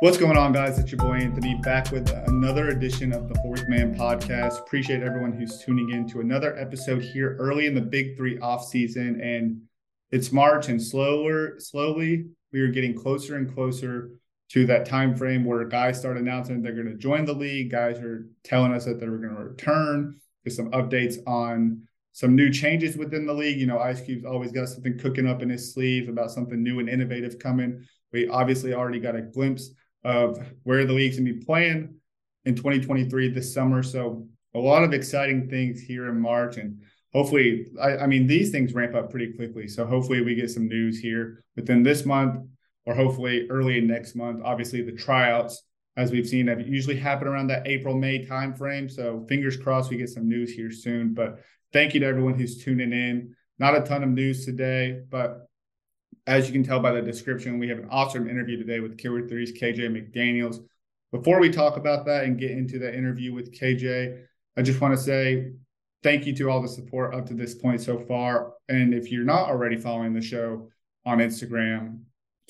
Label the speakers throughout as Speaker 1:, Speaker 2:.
Speaker 1: What's going on, guys? It's your boy Anthony back with another edition of the Fourth Man podcast. Appreciate everyone who's tuning in to another episode here early in the Big Three off season, and it's March, and slower, slowly we are getting closer and closer to that time frame where guys start announcing they're going to join the league. Guys are telling us that they're going to return. There's some updates on some new changes within the league. You know, Ice Cube's always got something cooking up in his sleeve about something new and innovative coming. We obviously already got a glimpse of where the league's gonna be playing in 2023 this summer. So a lot of exciting things here in March, and hopefully, I, I, mean, these things ramp up pretty quickly. So hopefully, we get some news here within this month, or hopefully early next month. Obviously, the tryouts, as we've seen, have usually happen around that April May timeframe. So fingers crossed, we get some news here soon. But thank you to everyone who's tuning in. Not a ton of news today, but as you can tell by the description, we have an awesome interview today with KW Three's KJ McDaniels. Before we talk about that and get into the interview with KJ, I just want to say thank you to all the support up to this point so far. And if you're not already following the show on Instagram,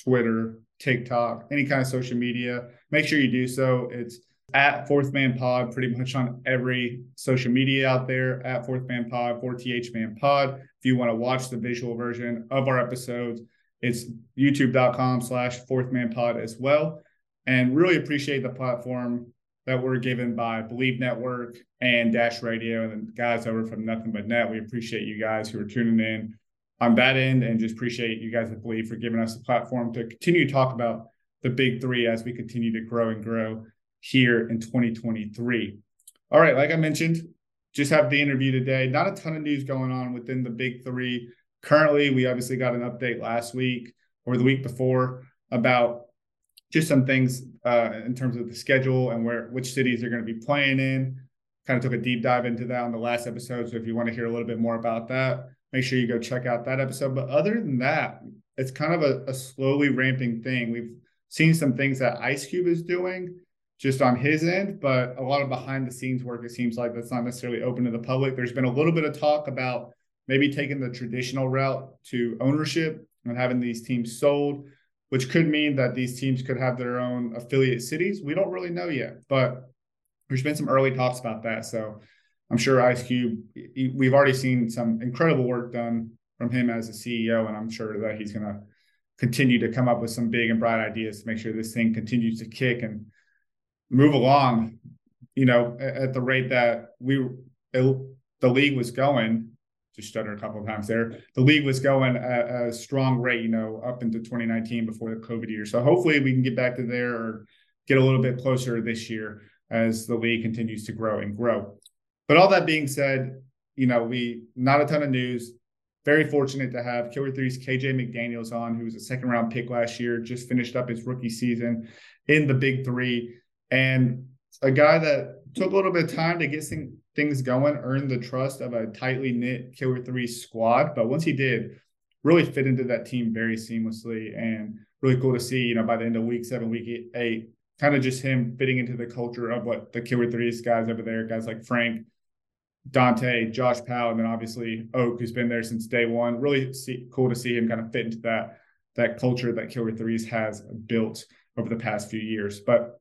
Speaker 1: Twitter, TikTok, any kind of social media, make sure you do so. It's at Fourth Man Pod, pretty much on every social media out there at Fourth Man Pod, 4TH Man Pod. If you want to watch the visual version of our episodes, it's youtube.com slash fourth man pod as well. And really appreciate the platform that we're given by Believe Network and Dash Radio and the guys over from Nothing But Net. We appreciate you guys who are tuning in on that end and just appreciate you guys at Believe for giving us a platform to continue to talk about the big three as we continue to grow and grow here in 2023. All right, like I mentioned, just have the interview today. Not a ton of news going on within the big three Currently, we obviously got an update last week or the week before about just some things uh, in terms of the schedule and where which cities they're going to be playing in. Kind of took a deep dive into that on the last episode. So if you want to hear a little bit more about that, make sure you go check out that episode. But other than that, it's kind of a, a slowly ramping thing. We've seen some things that Ice Cube is doing just on his end, but a lot of behind the scenes work, it seems like that's not necessarily open to the public. There's been a little bit of talk about maybe taking the traditional route to ownership and having these teams sold, which could mean that these teams could have their own affiliate cities. We don't really know yet, but there's been some early talks about that. So I'm sure Ice Cube, we've already seen some incredible work done from him as a CEO, and I'm sure that he's going to continue to come up with some big and bright ideas to make sure this thing continues to kick and move along. You know, at the rate that we it, the league was going, just stuttered a couple of times there. The league was going at a strong rate, you know, up into 2019 before the COVID year. So hopefully we can get back to there or get a little bit closer this year as the league continues to grow and grow. But all that being said, you know, we not a ton of news. Very fortunate to have Killer Three's KJ McDaniels on, who was a second round pick last year, just finished up his rookie season in the Big Three, and a guy that took a little bit of time to get things going, earned the trust of a tightly knit Killer Three squad. But once he did, really fit into that team very seamlessly and really cool to see, you know, by the end of week seven, week eight, kind of just him fitting into the culture of what the Killer Threes guys over there, guys like Frank, Dante, Josh Powell, and then obviously Oak, who's been there since day one. Really see, cool to see him kind of fit into that that culture that Killer Threes has built over the past few years. But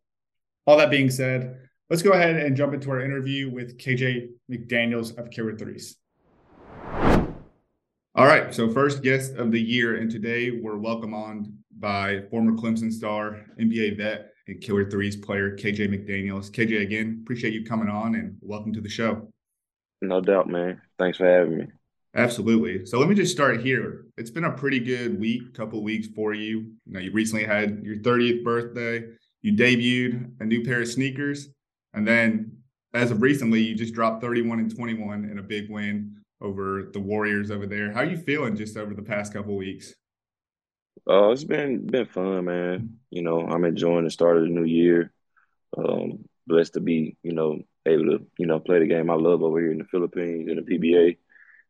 Speaker 1: all that being said, let's go ahead and jump into our interview with KJ McDaniels of Killer Threes. All right, so first guest of the year, and today we're welcome on by former Clemson star, NBA vet, and Killer Threes player KJ McDaniels. KJ, again, appreciate you coming on and welcome to the show.
Speaker 2: No doubt, man. Thanks for having me.
Speaker 1: Absolutely. So let me just start here. It's been a pretty good week, couple weeks for you. You know, you recently had your 30th birthday. You debuted a new pair of sneakers and then as of recently, you just dropped 31 and 21 in a big win over the Warriors over there. How are you feeling just over the past couple weeks?
Speaker 2: Uh, it's been been fun, man. You know, I'm enjoying the start of the new year. Um, blessed to be, you know, able to, you know, play the game I love over here in the Philippines in the PBA,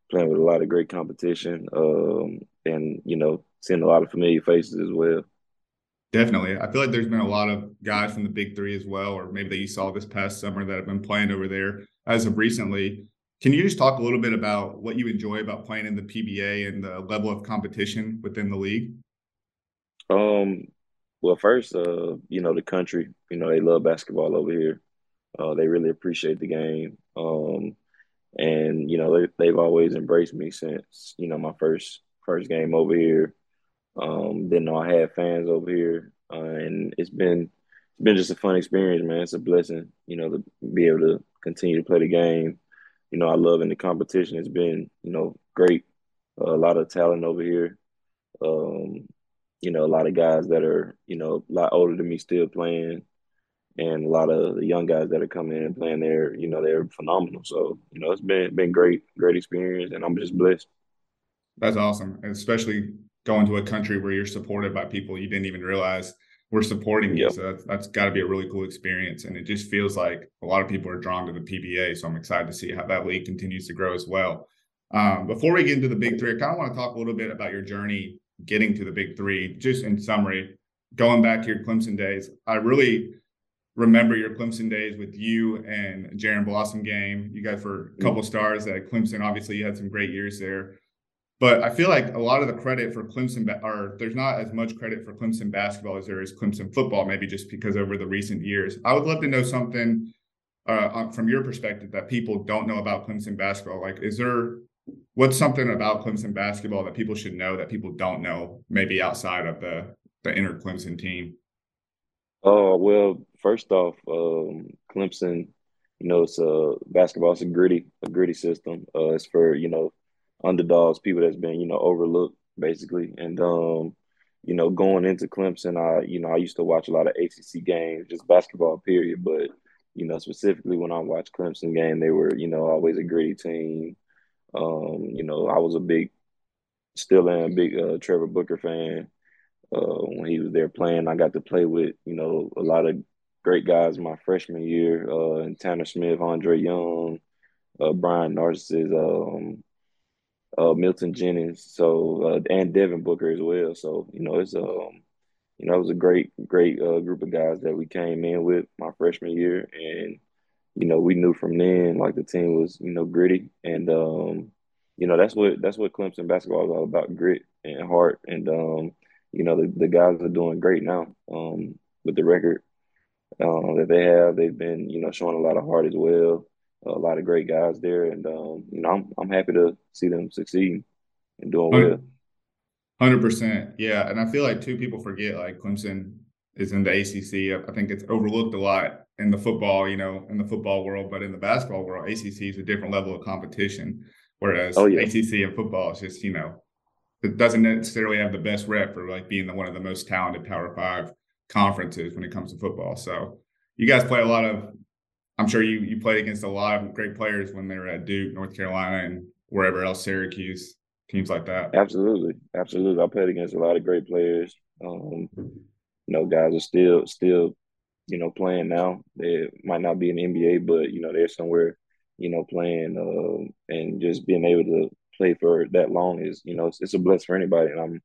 Speaker 2: playing with a lot of great competition. Um, and you know, seeing a lot of familiar faces as well.
Speaker 1: Definitely. I feel like there's been a lot of guys from the big three as well, or maybe that you saw this past summer that have been playing over there as of recently. Can you just talk a little bit about what you enjoy about playing in the PBA and the level of competition within the league?
Speaker 2: Um, well, first, uh, you know, the country, you know, they love basketball over here. Uh, they really appreciate the game. Um, and you know, they, they've always embraced me since you know my first first game over here. Um, didn't I had fans over here, uh, and it's been it's been just a fun experience, man. It's a blessing, you know, to be able to continue to play the game. You know, I love in the competition. It's been you know great. Uh, a lot of talent over here. Um, you know, a lot of guys that are, you know, a lot older than me still playing, and a lot of the young guys that are coming in and playing there, you know, they're phenomenal. So, you know, it's been been great, great experience, and I'm just blessed.
Speaker 1: That's awesome, especially going to a country where you're supported by people you didn't even realize were supporting you. Yep. So that's, that's got to be a really cool experience, and it just feels like a lot of people are drawn to the PBA. So I'm excited to see how that league continues to grow as well. Um, before we get into the big three, I kind of want to talk a little bit about your journey getting to the big three. Just in summary, going back to your Clemson days, I really remember your Clemson days with you and Jaron Blossomgame. You guys were a mm-hmm. couple stars at Clemson. Obviously, you had some great years there. But I feel like a lot of the credit for Clemson, or there's not as much credit for Clemson basketball as there is Clemson football, maybe just because over the recent years. I would love to know something uh, from your perspective that people don't know about Clemson basketball. Like, is there what's something about Clemson basketball that people should know that people don't know, maybe outside of the the inner Clemson team?
Speaker 2: Oh well, first off, um, Clemson, you know, it's a basketball. It's a gritty, a gritty system. Uh, it's for you know underdogs, people that's been you know overlooked basically, and um, you know, going into Clemson, I you know I used to watch a lot of ACC games, just basketball period, but you know specifically when I watched Clemson game, they were you know always a gritty team. Um, you know, I was a big, still am a big uh, Trevor Booker fan. Uh, when he was there playing, I got to play with you know a lot of great guys my freshman year, uh, and Tanner Smith, Andre Young, uh, Bryan Narcisse, um, uh, Milton Jennings, so uh, and Devin Booker as well. So you know, it's um, you know, it was a great, great uh, group of guys that we came in with my freshman year, and you know, we knew from then like the team was, you know, gritty and um, you know, that's what that's what Clemson basketball is all about, grit and heart. And um, you know, the, the guys are doing great now. Um, with the record um, that they have. They've been, you know, showing a lot of heart as well. A lot of great guys there, and um, you know, I'm I'm happy to see them succeed and doing well.
Speaker 1: Hundred percent, yeah. And I feel like two people forget like Clemson is in the ACC. I think it's overlooked a lot in the football, you know, in the football world, but in the basketball world, ACC is a different level of competition. Whereas oh, yeah. ACC and football is just, you know, it doesn't necessarily have the best rep for like being the, one of the most talented Power Five conferences when it comes to football. So you guys play a lot of. I'm sure you you played against a lot of great players when they were at Duke, North Carolina, and wherever else, Syracuse, teams like that.
Speaker 2: Absolutely, absolutely. I played against a lot of great players. Um, you know, guys are still still, you know, playing now. They might not be in the NBA, but you know, they're somewhere, you know, playing uh, and just being able to play for that long is, you know, it's, it's a blessing for anybody. And I'm,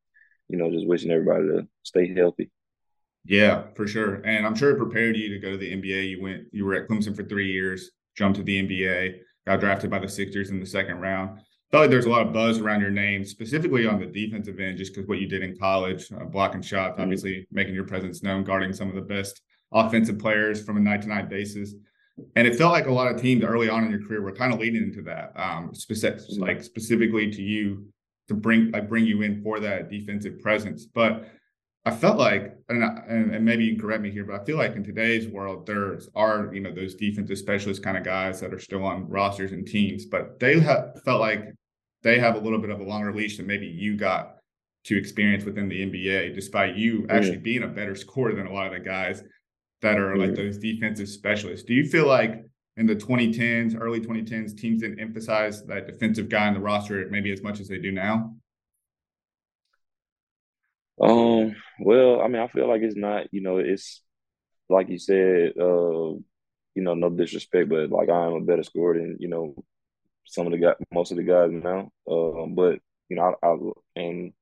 Speaker 2: you know, just wishing everybody to stay healthy.
Speaker 1: Yeah, for sure. And I'm sure it prepared you to go to the NBA. You went, you were at Clemson for three years, jumped to the NBA, got drafted by the Sixers in the second round felt like there's a lot of buzz around your name, specifically on the defensive end, just because what you did in college, uh, blocking shots, mm-hmm. obviously making your presence known, guarding some of the best offensive players from a night to night basis. And it felt like a lot of teams early on in your career were kind of leaning into that, um, specific, mm-hmm. like specifically to you to bring like bring you in for that defensive presence. But I felt like, and, and, and maybe you can correct me here, but I feel like in today's world, there are you know those defensive specialist kind of guys that are still on rosters and teams, but they have felt like they have a little bit of a longer leash than maybe you got to experience within the NBA, despite you actually being a better scorer than a lot of the guys that are like those defensive specialists. Do you feel like in the 2010s, early 2010s, teams didn't emphasize that defensive guy in the roster maybe as much as they do now?
Speaker 2: Um, well, I mean, I feel like it's not, you know, it's like you said, uh, you know, no disrespect, but like I am a better scorer than, you know, some of the guys, most of the guys now. Um, but you know, I, I and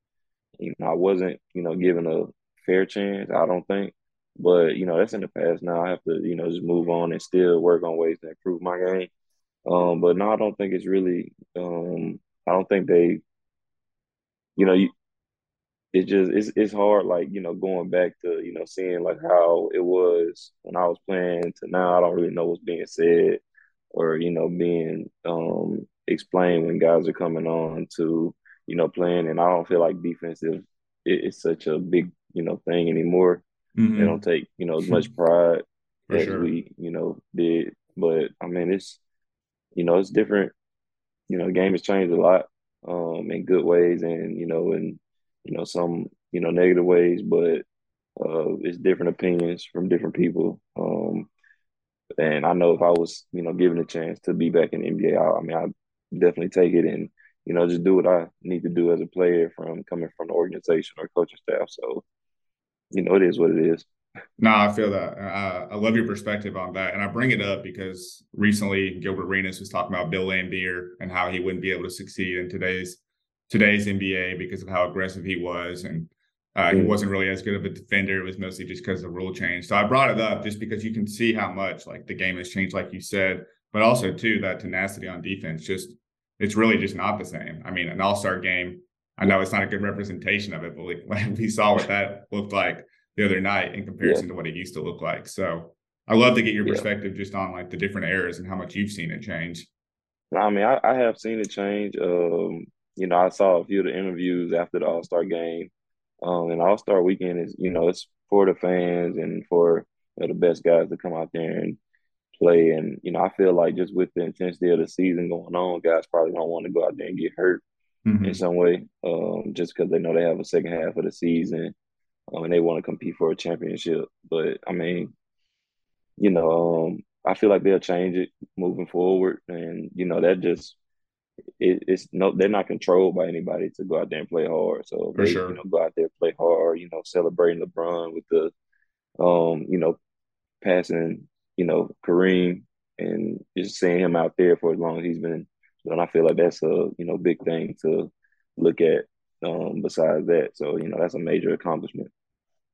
Speaker 2: you know, I wasn't, you know, given a fair chance. I don't think, but you know, that's in the past. Now I have to, you know, just move on and still work on ways to improve my game. Um, but no, I don't think it's really. Um, I don't think they, you know, you, it's just it's it's hard like you know going back to you know seeing like how it was when I was playing to now I don't really know what's being said or you know being um explained when guys are coming on to you know playing and I don't feel like defensive it, it's such a big you know thing anymore. They don't
Speaker 1: Mm-hmm.
Speaker 2: take you know as much pride
Speaker 1: For
Speaker 2: as
Speaker 1: sure.
Speaker 2: we you know did, but I mean it's you know it's different you know, the game has changed a lot um, in good ways and, you know, in, you know, some, you know, negative ways, but uh, it's different opinions from different people. Um, and I know if I was, you know, given a chance to be back in the NBA, I, I mean, I definitely take it and, you know, just do what I need to do as a player from coming from the organization or coaching staff. So, you know, it is what it is.
Speaker 1: No, I feel that. Uh, I love your perspective on that. And I bring it up because recently Gilbert Arenas was talking about Bill Laimbeer and how he wouldn't be able to succeed in today's today's NBA because of how aggressive he was. And uh, he
Speaker 2: Mm,
Speaker 1: wasn't really as good of a defender. It was mostly just because of the rule change. So I brought it up just because you can see how much like the game has changed, like you said, but also too that tenacity on defense just it's really just not the same. I mean, an all-star game, I know it's not a good representation of it, but we, we saw what that looked like the other night in
Speaker 2: yeah,
Speaker 1: comparison to what it used to look like. So I love to get your
Speaker 2: yeah.
Speaker 1: perspective just on like the different eras and how much you've seen it change.
Speaker 2: I mean, I, I have seen it change. Um, you know, I saw a few of the interviews after the All Star game Um, and All Star Weekend is, you know, it's for the fans and for you know, the best guys to come out there and play. And you know, I feel like just with the intensity of the season going on, guys probably don't want to go out there and get hurt in
Speaker 1: Mm-hmm.
Speaker 2: some way, um, just because they know they have a second half of the season um, and they want to compete for a championship. But I mean, you know, um, I feel like they'll change it moving forward, and you know, that just it, it's no, they're not controlled by anybody to go out there and play hard. So
Speaker 1: For
Speaker 2: they, you
Speaker 1: sure.
Speaker 2: know, go out there play hard. You know, celebrating LeBron with the, um, you know, passing, you know, Kareem, and just seeing him out there for as long as he's been. And I feel like that's a you know big thing to look at. Um, besides that, so you know that's a major accomplishment.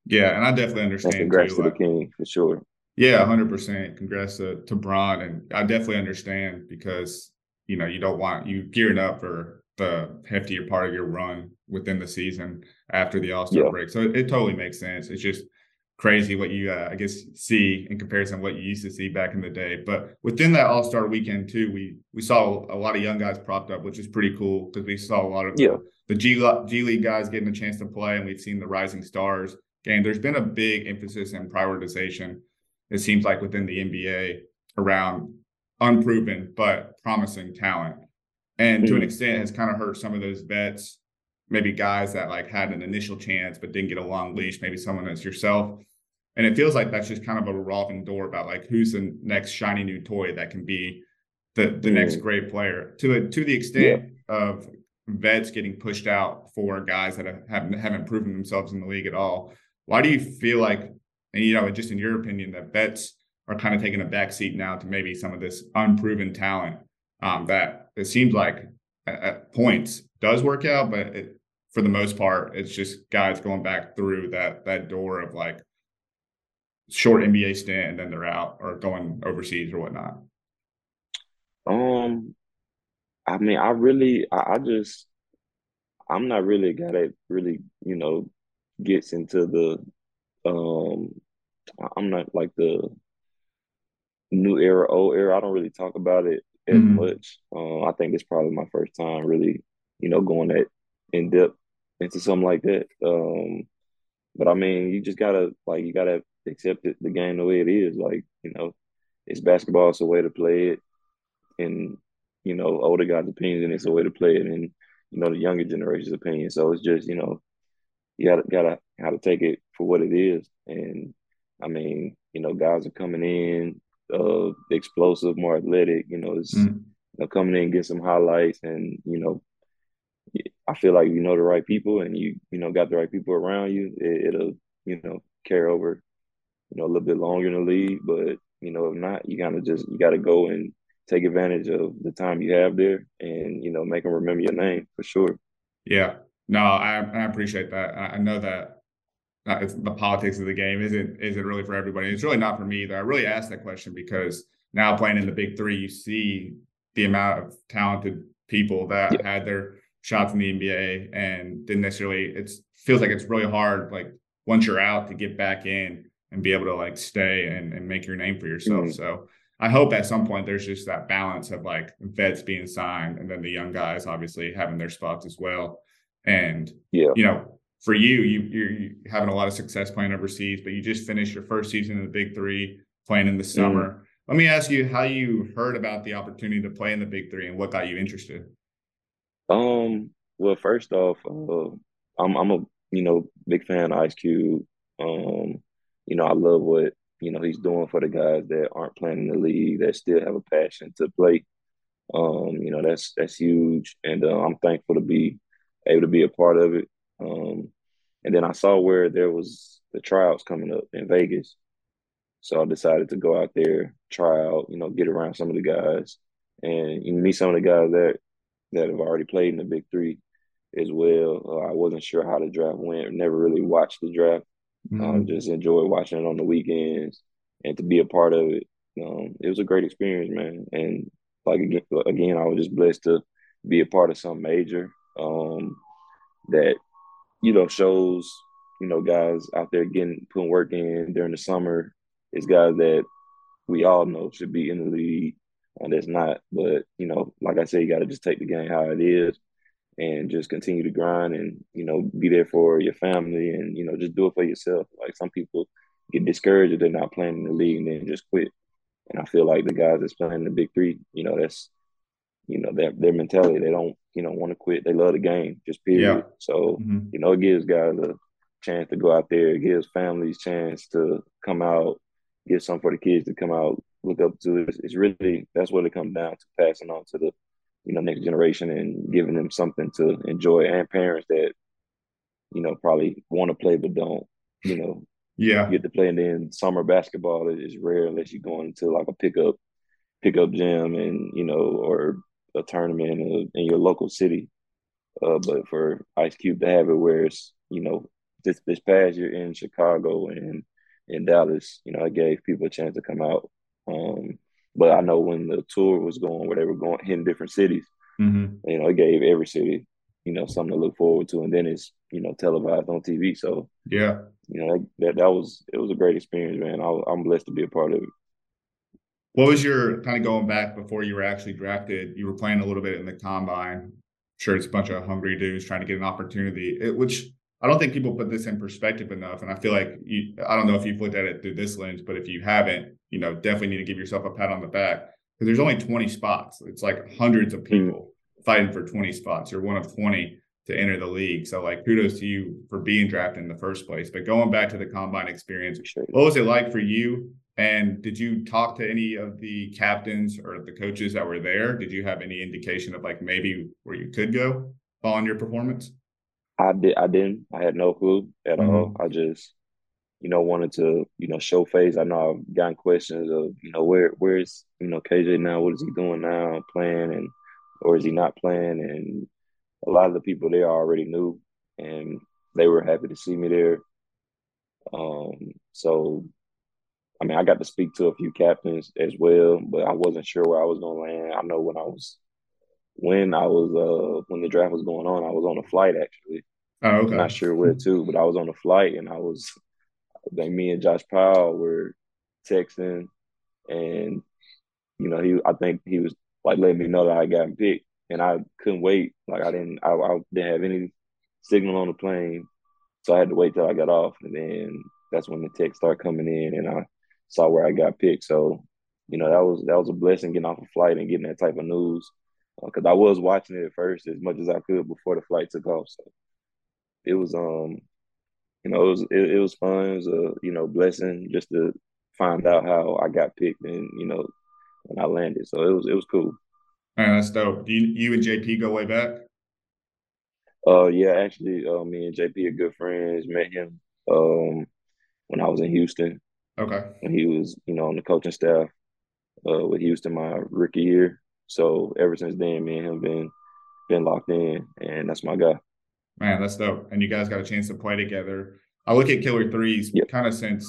Speaker 1: Yeah, and I definitely
Speaker 2: And
Speaker 1: understand
Speaker 2: congrats
Speaker 1: too.
Speaker 2: to the king for sure.
Speaker 1: yeah, hundred percent. Congrats to, to Bron, and I definitely understand because you know you don't want you gearing up for the heftier part of your run within the season after the All Star
Speaker 2: Yeah,
Speaker 1: break. So it, it totally makes sense. It's just crazy what you uh, I guess see in comparison to what you used to see back in the day. But within that All Star weekend too, we we saw a lot of young guys propped up, which is pretty cool because we saw a lot of
Speaker 2: yeah,
Speaker 1: the the G, G League guys getting a chance to play, and we've seen the Rising Stars game. There's been a big emphasis and prioritization. It seems like within the NBA around unproven but promising talent, and to an
Speaker 2: mm,
Speaker 1: extent has kind of hurt some of those vets maybe guys that like had an initial chance but didn't get a long leash, maybe someone as yourself and it feels like that's just kind of a revolving door about like who's the next shiny new toy that can be the the next
Speaker 2: mm,
Speaker 1: great player to a, to the
Speaker 2: yeah.
Speaker 1: extent of vets getting pushed out for guys that have, haven't haven't proven themselves in the league at all. Why do you feel like, and you know, just in your opinion, that vets are kind of taking a back seat now to maybe some of this unproven talent um, that it seems like at, points does work out, but it, for the most part, it's just guys going back through that that door of like short NBA stint and then they're out or going overseas or whatnot.
Speaker 2: Um, I mean, I really, I, I just, I'm not really a guy that really, you know, gets into the, um, I'm not like the new era, old era. I don't really talk about it as
Speaker 1: Mm-hmm.
Speaker 2: much. Um, I think it's probably my first time really, you know, going that in depth into something like that. Um, but I mean, you just gotta like, you gotta accept it, the game the way it is. Like, you know, it's basketball. It's a way to play it. and you know older guys' opinions, and it's a way to play it and you know the younger generation's opinion. So it's just you know you gotta gotta how to take it for what it is. And I mean, you know, guys are coming in, uh, explosive, more athletic. You know, it's
Speaker 1: Mm-hmm.
Speaker 2: you know, coming in, get some highlights, and you know, I feel like you know the right people and you you know got the right people around you, it, will you know carry over, you know, a little bit longer in the league. But you know, if not, you kind of just you got to go and take advantage of the time you have there, and you know, make them remember your name for sure.
Speaker 1: Yeah, no, I I appreciate that. I know that uh, the politics of the game isn't isn't really for everybody. It's really not for me either. I really asked that question because now playing in the Big Three, you see the amount of talented people that yeah. had their shots in the NBA and didn't necessarily. It feels like it's really hard. Like once you're out to get back in and be able to like stay and, and make your name for yourself. Mm-hmm. So I hope at some point there's just that balance of like vets being signed and then the young guys obviously having their spots as well. And yeah, you know, for you, you you're having a lot of success playing overseas, but you just finished your first season in the Big Three, playing in the mm-hmm. summer. Mm. Let me ask you how you heard about the opportunity to play in the Big Three and what got you interested.
Speaker 2: Um. Well, first off, uh, I'm I'm a you know big fan of Ice Cube. Um, you know I love what you know he's doing for the guys that aren't playing in the league that still have a passion to play. Um, you know that's that's huge, and uh, I'm thankful to be able to be a part of it. Um, and then I saw where there was the tryouts coming up in Vegas, so I decided to go out there, try out, you know, get around some of the guys, and you meet some of the guys that that have already played in the Big Three as well. Uh, I wasn't sure how the draft went. Never really watched the draft. Um, mm-hmm. Um, just enjoyed watching it on the weekends and to be a part of it. Um, it was a great experience, man. And like again, again, I was just blessed to be a part of some major um, that you know shows you know guys out there getting putting work in during the summer. It's guys that we all know should be in the league and it's not. But you know, like I said, you got to just take the game how it is and just continue to grind and you know be there for your family and you know just do it for yourself. Like some people get discouraged if they're not playing in the league and then just quit. And I feel like the guys that's playing the big three, you know, that's you know their their mentality. They don't you know want to quit. They love the game, just period. Yeah. So mm-hmm. you know it gives guys a chance to go out there. It gives families chance to come out. Give some for the kids to come out, look up to. It's, it's really that's what it comes down to passing on to the you know next generation and giving them something to enjoy and parents that you know probably want to play but don't you know
Speaker 1: yeah
Speaker 2: get to play and then summer basketball is rare unless you're going to like a pickup pickup gym and you know or a tournament in, in your local city uh, but for Ice Cube to have it where it's you know this this past year in Chicago and in Dallas you know it gave people a chance to come out um but I know when the tour was going, where they were going hitting different cities, mm-hmm. you know, it gave every city, you know, something to look forward to, and then it's you know televised on TV. So
Speaker 1: yeah,
Speaker 2: you know that that was it was a great experience, man. I, I'm blessed to be a part of it.
Speaker 1: What was your kind of going back before you were actually drafted? You were playing a little bit in the combine. sure, it's a bunch of hungry dudes trying to get an opportunity, it, which I don't think people put this in perspective enough. And I feel like you, I don't know if you've looked at it through this lens, but if you haven't, you know, definitely need to give yourself a pat on the back because there's only 20 spots. It's like hundreds of mm. people fighting for 20 spots. You're one of 20 to enter the league. So like kudos to you for being drafted in the first place. But going back to the combine experience, what was it like for you? And did you talk to any of the captains or the coaches that were there? Did you have any indication of like maybe where you could go on your performance?
Speaker 2: I did. I didn't. I had no clue at mm-hmm. all. I just, you know, wanted to, you know, show face. I know I've gotten questions of, you know, where where's you know KJ now? What is he doing now? Playing and or is he not playing? And a lot of the people there already knew, and they were happy to see me there. Um, so, I mean, I got to speak to a few captains as well, but I wasn't sure where I was going to land. I know when I was when I was uh when the draft was going on, I was on a flight actually.
Speaker 1: Oh, okay.
Speaker 2: not sure where to, but I was on a flight and I was like me and Josh Powell were texting and you know, he I think he was like letting me know that I got picked and I couldn't wait. Like I didn't I, I didn't have any signal on the plane. So I had to wait till I got off and then that's when the text started coming in and I saw where I got picked. So, you know, that was that was a blessing getting off a flight and getting that type of news because uh, I was watching it at first as much as I could before the flight took off. So it was um, you know, it was it, it was fun. It was a you know blessing just to find out how I got picked and you know when I landed. So it was it was cool.
Speaker 1: Man, that's dope. Do you, you and JP go way back?
Speaker 2: Uh, yeah, actually, uh, me and JP are good friends. Met him um when I was in Houston.
Speaker 1: Okay.
Speaker 2: When he was, you know, on the coaching staff uh with Houston my rookie year. So ever since then, me and him been been locked in, and that's my guy.
Speaker 1: Man, that's dope. And you guys got a chance to play together. I look at Killer Threes yep. kind of since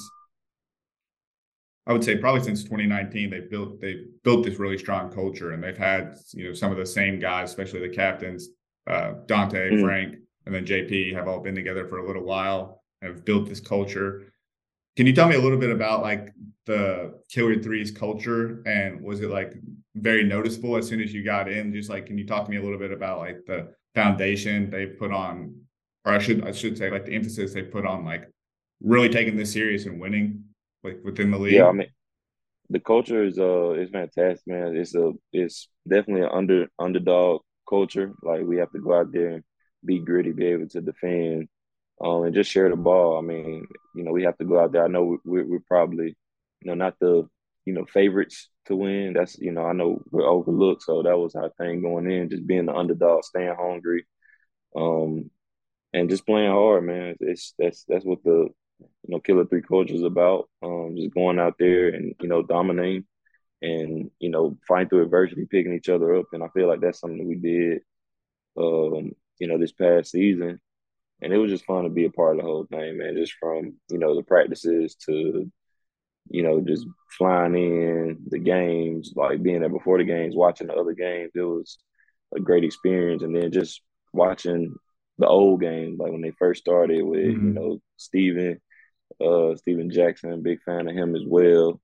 Speaker 1: I would say probably since 2019 they built they built this really strong culture and they've had you know some of the same guys, especially the captains, uh, Dante, mm-hmm. Frank, and then JP have all been together for a little while and have built this culture. Can you tell me a little bit about like the Killer Threes culture and was it like very noticeable as soon as you got in? Just like, can you talk to me a little bit about like the foundation they put on, or I should I should say like the emphasis they put on like really taking this serious and winning like within the league.
Speaker 2: Yeah, I mean the culture is uh is fantastic, man. It's a it's definitely an under underdog culture. Like we have to go out there and be gritty, be able to defend, um, and just share the ball. I mean, you know, we have to go out there. I know we're, we're probably, you know, not the you know favorites to win. That's you know I know we're overlooked, so that was our thing going in, just being the underdog, staying hungry, um, and just playing hard, man. It's that's that's what the you know Killer Three culture is about. Um, just going out there and you know dominating, and you know fighting through adversity, picking each other up, and I feel like that's something that we did, um, you know, this past season. And it was just fun to be a part of the whole thing, man. Just from you know the practices to you know, just flying in the games, like being there before the games, watching the other games. It was a great experience. And then just watching the old games, like when they first started with, mm-hmm. you know, Steven, uh, Stephen Jackson, big fan of him as well.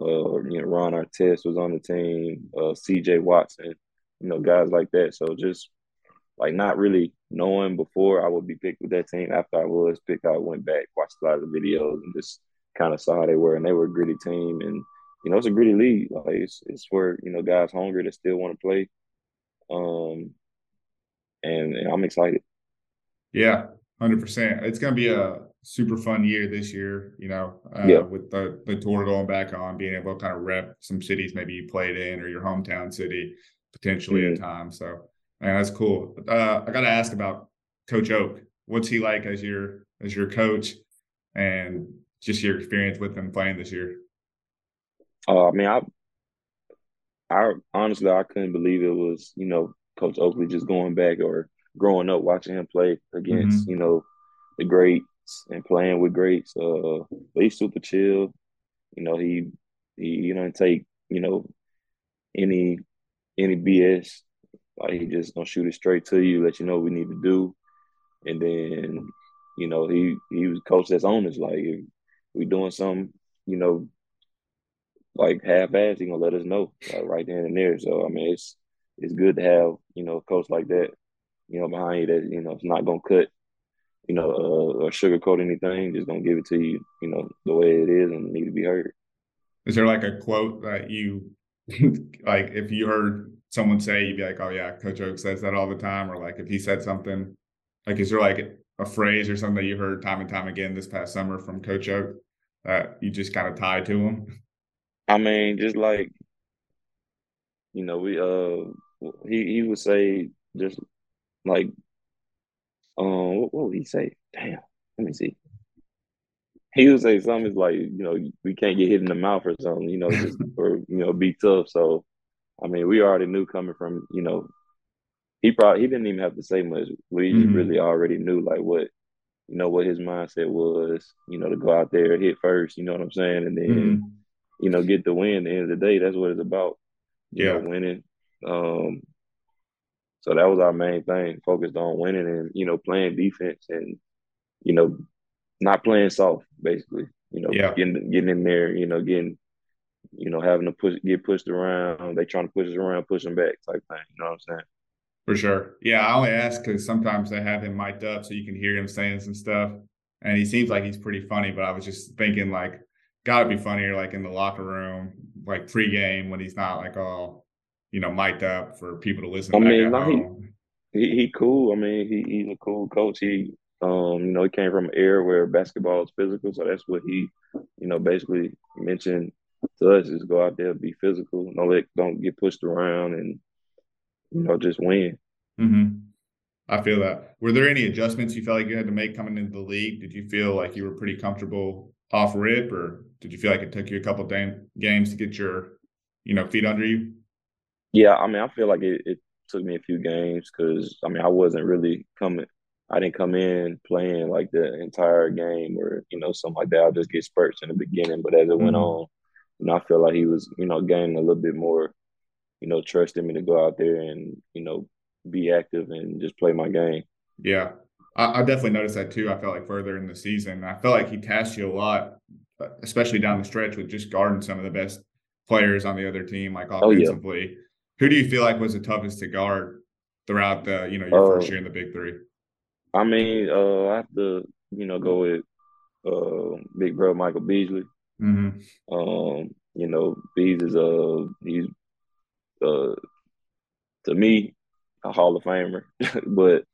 Speaker 2: Uh, you know, Ron Artest was on the team, uh, CJ Watson, you know, guys like that. So just like not really knowing before I would be picked with that team. After I was picked, I went back, watched a lot of the videos, and just kind of saw how they were, and they were a gritty team, and you know it's a gritty league. Like it's it's where you know guys hungry that still want to play, um, and, and I'm excited.
Speaker 1: Yeah, hundred percent. It's gonna be a super fun year this year. You know, uh, yeah. with the the tour going back on, being able to kind of rep some cities maybe you played in or your hometown city potentially mm-hmm. at times. So, man, that's cool. Uh, I got to ask about Coach Oak. What's he like as your as your coach? And just your experience with him playing this year?
Speaker 2: Uh, I mean, I, I honestly I couldn't believe it was you know Coach Oakley just going back or growing up watching him play against mm-hmm. you know the greats and playing with greats. Uh, but he's super chill. You know, he he you don't take you know any any BS. Like he just gonna shoot it straight to you, let you know what we need to do, and then you know he he was coach that's on us. Like we doing something, you know, like half ass, he gonna let us know like, right then and there. So I mean, it's it's good to have you know a coach like that, you know, behind you that you know it's not gonna cut, you know, uh, or sugarcoat anything. Just gonna give it to you, you know, the way it is and need to be heard.
Speaker 1: Is there like a quote that you like? If you heard someone say, you'd be like, "Oh yeah, Coach Oak says that all the time," or like if he said something, like is there like a phrase or something that you heard time and time again this past summer from Coach Oak that you just kind of tied to him?
Speaker 2: I mean, just like you know, we uh he he would say just like um what, what would he say? Damn, let me see. He would say something like, you know, we can't get hit in the mouth or something, you know, just or you know, be tough. So I mean, we already knew coming from, you know, he probably he didn't even have to say much. We mm-hmm. really already knew like what you know what his mindset was. You know to go out there hit first. You know what I'm saying, and then mm-hmm. you know get the win. At the end of the day, that's what it's about. yeah, know, winning. Um, so that was our main thing, focused on winning and you know playing defense and you know not playing soft, basically. You know, yeah. getting getting in there. You know, getting you know having to push get pushed around. They trying to push us around, pushing back type thing. You know what I'm saying?
Speaker 1: For sure. Yeah, I only ask because sometimes they have him mic'd up so you can hear him saying some stuff. And he seems like he's pretty funny, but I was just thinking like, gotta be funnier like in the locker room, like pregame when he's not like all, you know, mic'd up for people to listen. I mean, no,
Speaker 2: he, he, he cool. I mean, he, he's a cool coach. He um, you know, he came from an era where basketball is physical, so that's what he, you know, basically mentioned to us is go out there, be physical, don't let, don't get pushed around, and you know, just win.
Speaker 1: Mm-hmm. I feel that. Were there any adjustments you felt like you had to make coming into the league? Did you feel like you were pretty comfortable off rip, or did you feel like it took you a couple games to get your, you know, feet under you?
Speaker 2: Yeah, I mean, I feel like it, it took me a few games because I mean, I wasn't really coming. I didn't come in playing like the entire game or you know something like that. I'll just get spurts in the beginning, but as it mm-hmm. went on, you know, I felt like he was you know gaining a little bit more, you know, trust in me to go out there and you know be active and just play my game.
Speaker 1: Yeah, I, I definitely noticed that too. I felt like further in the season, I felt like he tasked you a lot, especially down the stretch with just guarding some of the best players on the other team, like offensively. Oh, yeah. Who do you feel like was the toughest to guard throughout the you know your uh, first year in the Big Three?
Speaker 2: I mean, uh, I have to you know go with uh, big bro Michael Beasley. Mm-hmm. Um, you know, Beas is a uh, he's uh to me a Hall of Famer, but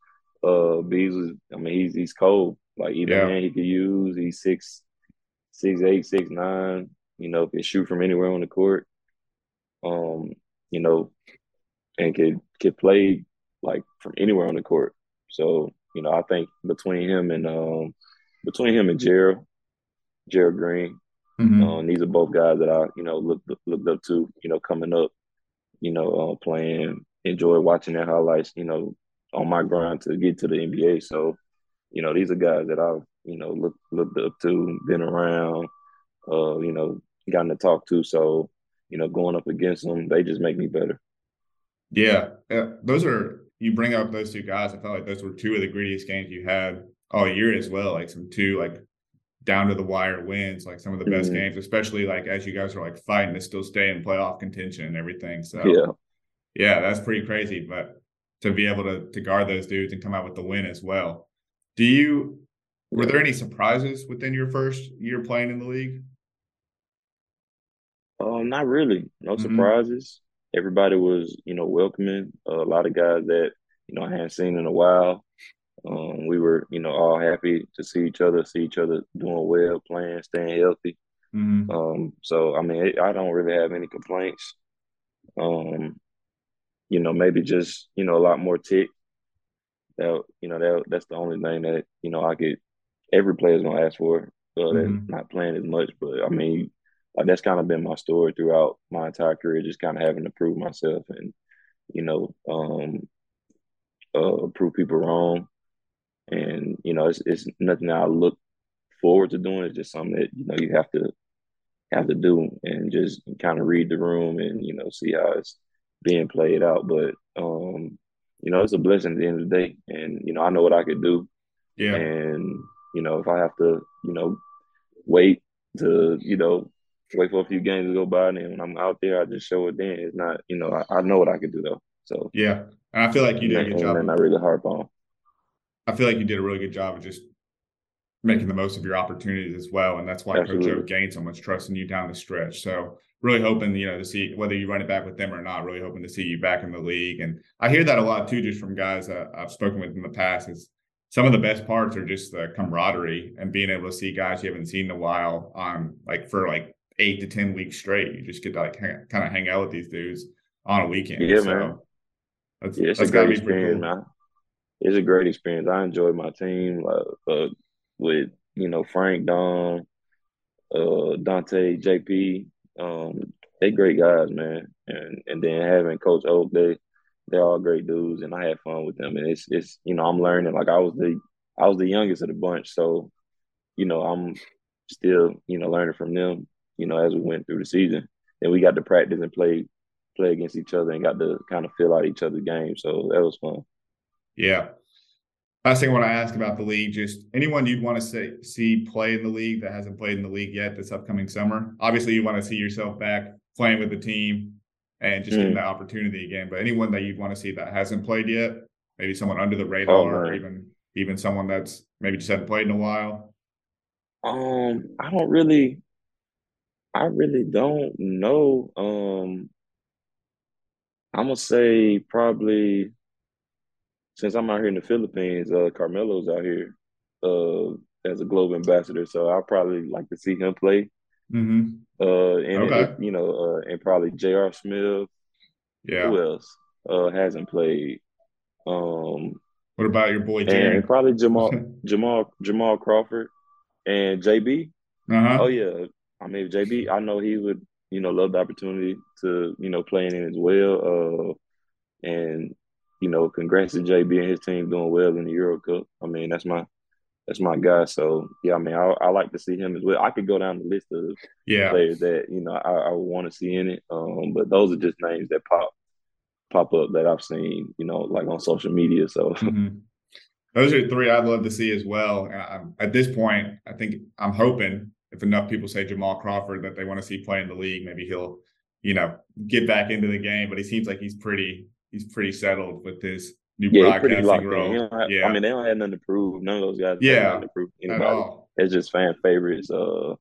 Speaker 2: uh Beas was I mean he's he's cold. Like either yeah. man he could use. He's six six eight, six nine, you know, can shoot from anywhere on the court. Um, you know, and could could play like from anywhere on the court. So, you know, I think between him and um between him and Gerald, Gerald Green, mm-hmm. um, these are both guys that I, you know, looked looked up to, you know, coming up, you know, uh, playing, enjoy watching their highlights, you know, on my grind to get to the NBA. So, you know, these are guys that I've, you know, looked looked up to, been around, uh, you know, gotten to talk to. So, you know, going up against them, they just make me better.
Speaker 1: Yeah, yeah. those are you bring up those two guys. I felt like those were two of the grittiest games you had all year as well. Like some two like down to the wire wins, like some of the best mm-hmm. games, especially like as you guys are like fighting to still stay in playoff contention and everything. So
Speaker 2: yeah,
Speaker 1: yeah, that's pretty crazy. But to be able to to guard those dudes and come out with the win as well. Do you were there any surprises within your first year playing in the league?
Speaker 2: Uh, not really. No mm-hmm. surprises. Everybody was, you know, welcoming. Uh, a lot of guys that you know I hadn't seen in a while. Um, we were, you know, all happy to see each other, see each other doing well, playing, staying healthy. Mm-hmm. Um, so I mean, I don't really have any complaints. Um, you know, maybe just you know a lot more tick. That you know that that's the only thing that you know I could. Every player's gonna ask for. Uh, mm-hmm. not playing as much, but I mean, like that's kind of been my story throughout my entire career, just kind of having to prove myself and you know, um, uh, prove people wrong. And you know, it's it's nothing I look forward to doing. It's just something that you know you have to have to do and just kind of read the room and you know see how it's being played out. But um, you know, it's a blessing at the end of the day. And, you know, I know what I could do.
Speaker 1: Yeah.
Speaker 2: And, you know, if I have to, you know, wait to, you know, wait for a few games to go by and then when I'm out there I just show it then. It's not, you know, I, I know what I could do though. So
Speaker 1: Yeah. And I feel like you did a good job.
Speaker 2: And I really harp on.
Speaker 1: I feel like you did a really good job of just making the most of your opportunities as well. And that's why Absolutely. Coach O gained so much trust in you down the stretch. So really hoping, you know, to see whether you run it back with them or not, really hoping to see you back in the league. And I hear that a lot too, just from guys I've spoken with in the past is some of the best parts are just the camaraderie and being able to see guys you haven't seen in a while on like for like eight to 10 weeks straight. You just get to like hang, kind of hang out with these dudes on a weekend.
Speaker 2: Yeah, so man. That's, yeah, it's that's a great experience, cool. man. It's a great experience. I enjoy my team uh, uh, with, you know, Frank, Don, uh, Dante, JP, um, they great guys, man. And and then having Coach Oak, they they're all great dudes, and I had fun with them. And it's it's you know I'm learning. Like I was the I was the youngest of the bunch, so you know I'm still you know learning from them. You know as we went through the season, and we got to practice and play play against each other and got to kind of fill out each other's games. So that was fun.
Speaker 1: Yeah, Last thing I want to ask about the league, just anyone you'd want to say, see play in the league that hasn't played in the league yet this upcoming summer. Obviously, you want to see yourself back playing with the team and just mm. getting that opportunity again. But anyone that you'd want to see that hasn't played yet, maybe someone under the radar, oh, or even even someone that's maybe just hadn't played in a while.
Speaker 2: Um, I don't really, I really don't know. Um, I'm gonna say probably since I'm out here in the Philippines, uh, Carmelo's out here uh, as a globe ambassador, so I'll probably like to see him play.
Speaker 1: Mm-hmm.
Speaker 2: Uh, and okay. it, you know, uh, and probably J.R. Smith.
Speaker 1: Yeah.
Speaker 2: Who else uh, hasn't played? Um,
Speaker 1: What about your boy?
Speaker 2: And probably Jamal Jamal Jamal Crawford and JB. Uh-huh. Oh yeah. I mean JB, I know he would, you know, love the opportunity to, you know, play in as well. Uh and you know, congrats to JB and his team doing well in the Euro Cup. I mean, that's my that's my guy. So yeah, I mean, I, I like to see him as well. I could go down the list of yeah. players that you know I, I want to see in it. Um, but those are just names that pop pop up that I've seen, you know, like on social media. So mm-hmm.
Speaker 1: those are three I'd love to see as well. at this point, I think I'm hoping if enough people say Jamal Crawford that they want to see play in the league, maybe he'll, you know, get back into the game. But he seems like he's pretty he's pretty settled with his new yeah, broadcasting role.
Speaker 2: Have, yeah, I mean they don't have nothing to prove. None of those guys yeah, have nothing to prove anybody. It's just fan favorites. Uh,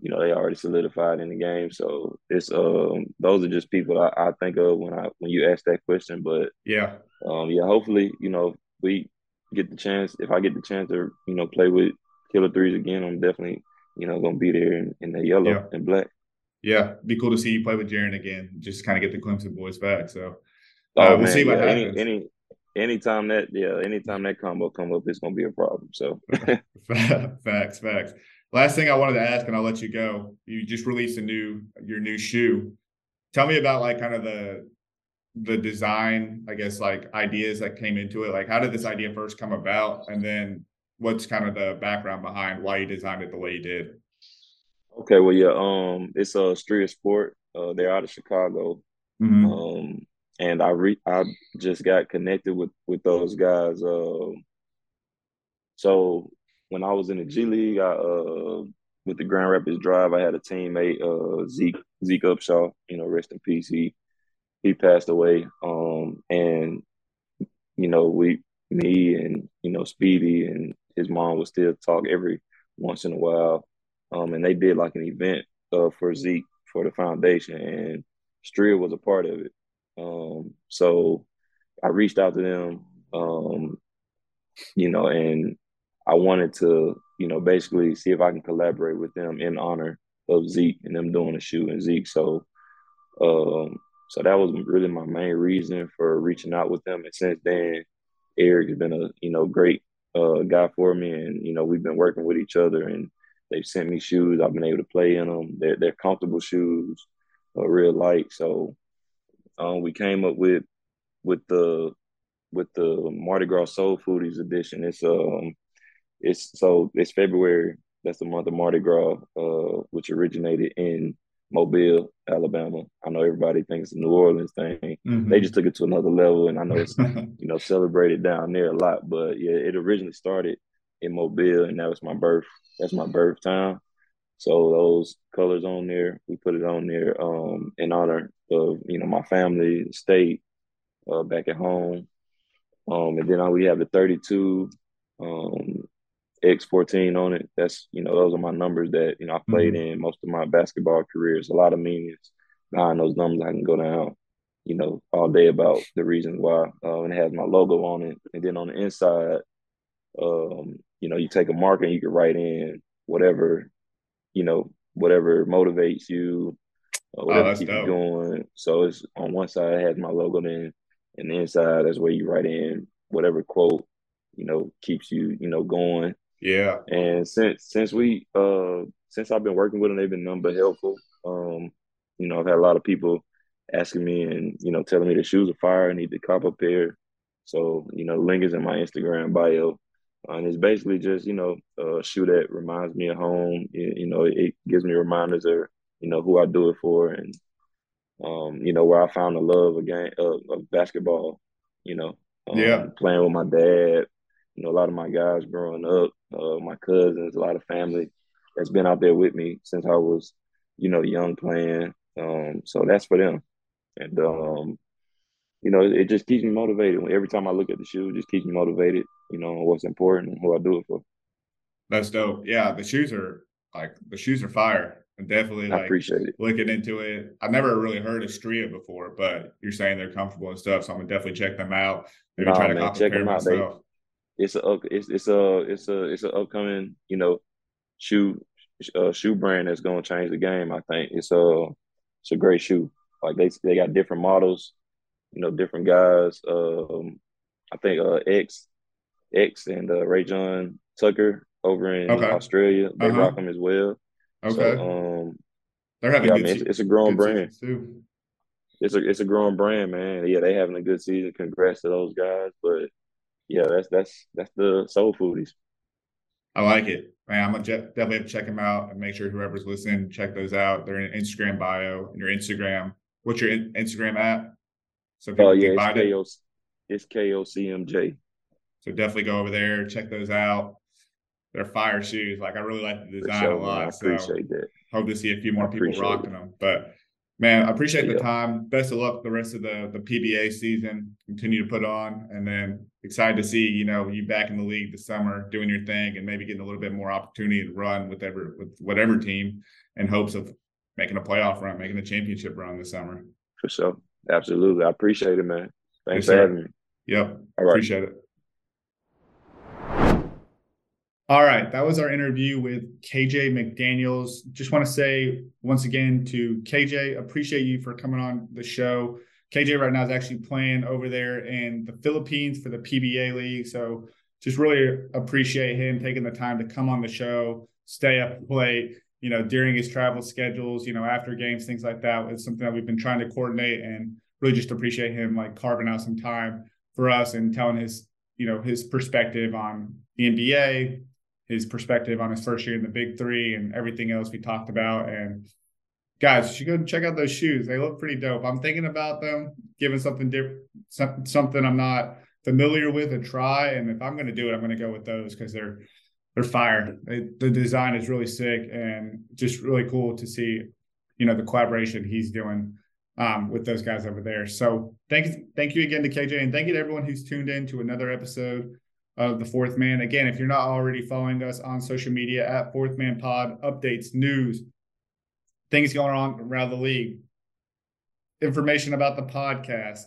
Speaker 2: you know they already solidified in the game, so it's um those are just people I, I think of when I when you ask that question. But
Speaker 1: yeah,
Speaker 2: um yeah, hopefully you know we get the chance. If I get the chance to you know play with Killer Threes again, I'm definitely you know gonna be there in, in the yellow yeah. and black.
Speaker 1: Yeah, be cool to see you play with Jaron again. Just kind of get the Clemson boys back. So oh, we'll man, see what
Speaker 2: yeah,
Speaker 1: happens.
Speaker 2: Any, any anytime that yeah, anytime that combo come up, it's gonna be a problem. So
Speaker 1: facts, facts. Last thing I wanted to ask, and I'll let you go. You just released a new your new shoe. Tell me about like kind of the the design, I guess, like ideas that came into it. Like, how did this idea first come about, and then what's kind of the background behind why you designed it the way you did?
Speaker 2: Okay, well, yeah, um, it's a street sport. Uh, they're out of Chicago. Mm-hmm. Um, and I re I just got connected with with those guys. Uh, so when I was in the G League, I uh, with the Grand Rapids Drive, I had a teammate, uh, Zeke Zeke Upshaw. You know, rest in peace. He he passed away. Um, and you know, we me and you know Speedy and his mom would still talk every once in a while. Um, and they did like an event uh, for Zeke for the foundation, and Stria was a part of it. Um, so I reached out to them, um, you know, and I wanted to, you know, basically see if I can collaborate with them in honor of Zeke and them doing a shoe and Zeke. So, um, so that was really my main reason for reaching out with them. And since then, Eric has been a you know great uh, guy for me, and you know we've been working with each other, and they've sent me shoes. I've been able to play in them. They're they're comfortable shoes, uh, real light. So um, we came up with with the with the Mardi Gras Soul Foodies edition. It's um it's so it's February. That's the month of Mardi Gras, uh, which originated in Mobile, Alabama. I know everybody thinks it's a New Orleans thing. Mm-hmm. They just took it to another level, and I know it's you know celebrated down there a lot. But yeah, it originally started in Mobile, and that was my birth. That's my birth town. So those colors on there, we put it on there um, in honor of you know my family, state, uh, back at home, um, and then we have the 32 um, X14 on it. That's you know those are my numbers that you know I played mm-hmm. in most of my basketball careers. A lot of meanings behind those numbers. I can go down, you know, all day about the reasons why. Uh, and it has my logo on it, and then on the inside, um, you know, you take a marker and you can write in whatever you know, whatever motivates you, whatever oh, you going. So it's on one side it has my logo then, and the inside that's where you write in whatever quote, you know, keeps you, you know, going.
Speaker 1: Yeah.
Speaker 2: And since since we uh since I've been working with them, they've been nothing but helpful. Um, you know, I've had a lot of people asking me and you know telling me the shoes are fire, I need to cop a pair. So you know, link is in my Instagram bio. Uh, and it's basically just you know a shoe that reminds me of home. You, you know, it, gives me reminders of you know who I do it for, and um, you know where I found the love again of, of basketball. You know,
Speaker 1: um, yeah,
Speaker 2: playing with my dad. You know, a lot of my guys growing up, uh, my cousins, a lot of family that's been out there with me since I was, you know, young playing. Um, so that's for them, and um, you know, it, just keeps me motivated. Every time I look at the shoe, it just keeps me motivated. You know, what's important and who I do it for.
Speaker 1: That's dope. Yeah, the shoes are like the shoes are fire. And definitely like
Speaker 2: I appreciate it.
Speaker 1: looking into it. I've never really heard of Stria before, but you're saying they're comfortable and stuff. So I'm gonna definitely check them out. Maybe nah, try to man, check them out. They,
Speaker 2: it's a it's it's a it's a it's an upcoming you know shoe uh, shoe brand that's gonna change the game. I think it's a it's a great shoe. Like they they got different models you know, different guys. Um, I think uh, X X and uh, Rayjon Tucker over in okay. Australia. They uh-huh. rock them as well. Okay. So, um,
Speaker 1: they're having.
Speaker 2: Yeah,
Speaker 1: I mean,
Speaker 2: it's, it's, a growing brand. Too. It's a it's a growing brand, man. Yeah, they having a good season. Congrats to those guys. But yeah, that's that's that's the soul foodies.
Speaker 1: I like it, man. I'm gonna definitely have to check them out and make sure whoever's listening check those out. They're in Instagram bio and your Instagram. What's your Instagram at?
Speaker 2: So oh yeah, it's, K-O- it's KOCMJ.
Speaker 1: So definitely go over there, check those out. They're fire shoes. Like I really like the design sure, a lot.
Speaker 2: Man. I appreciate
Speaker 1: so
Speaker 2: that.
Speaker 1: Hope to see a few more people rocking it. them. But man, I appreciate yeah. the time. Best of luck the rest of the the PBA season. Continue to put on, and then excited to see you know you back in the league this summer doing your thing and maybe getting a little bit more opportunity to run with ever with whatever team in hopes of making a playoff run, making a championship run this summer.
Speaker 2: For sure. Absolutely. I appreciate it, man. Thanks yes, for having me.
Speaker 1: Yep. All right. Appreciate it. All right, that was our interview with KJ McDaniels. Just want to say once again to KJ, appreciate you for coming on the show. KJ right now is actually playing over there in the Philippines for the PBA League. So just really appreciate him taking the time to come on the show, stay up late, you know, during his travel schedules, you know, after games, things like that. It's something that we've been trying to coordinate and really just appreciate him like carving out some time for us and telling his, you know, his perspective on the NBA, his perspective on his first year in the big three and everything else we talked about. And guys, you should go check out those shoes. They look pretty dope. I'm thinking about them, giving something different, something I'm not familiar with a try. And if I'm going to do it, I'm going to go with those because they're they're fire. They, the design is really sick and just really cool to see, you know, the collaboration he's doing um, with those guys over there. So thank you, thank you again to KJ, and thank you to everyone who's tuned in to another episode of the Fourth Man. Again, if you're not already following us on social media at Fourth Man Pod, updates, news, things going on around the league, information about the podcast,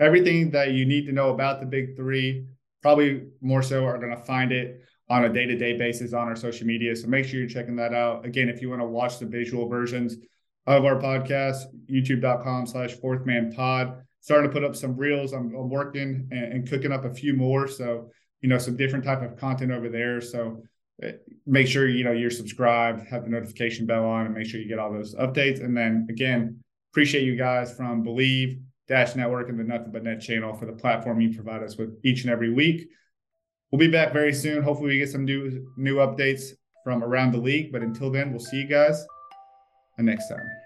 Speaker 1: everything that you need to know about the Big Three, probably more so are going to find it on a day-to-day basis on our social media. So make sure you're checking that out. Again, if you want to watch the visual versions of our podcast, youtube.com slash fourth man pod. Starting to put up some reels. I'm, I'm working and, and, cooking up a few more. So, you know, some different type of content over there. So eh, make sure, you know, you're subscribed, have the notification bell on and make sure you get all those updates. And then again, appreciate you guys from Bleav Dash Network and the Nothing But Net channel for the platform you provide us with each and every week. We'll be back very soon. Hopefully, we get some new new updates from around the league. But until then, we'll see you guys next time.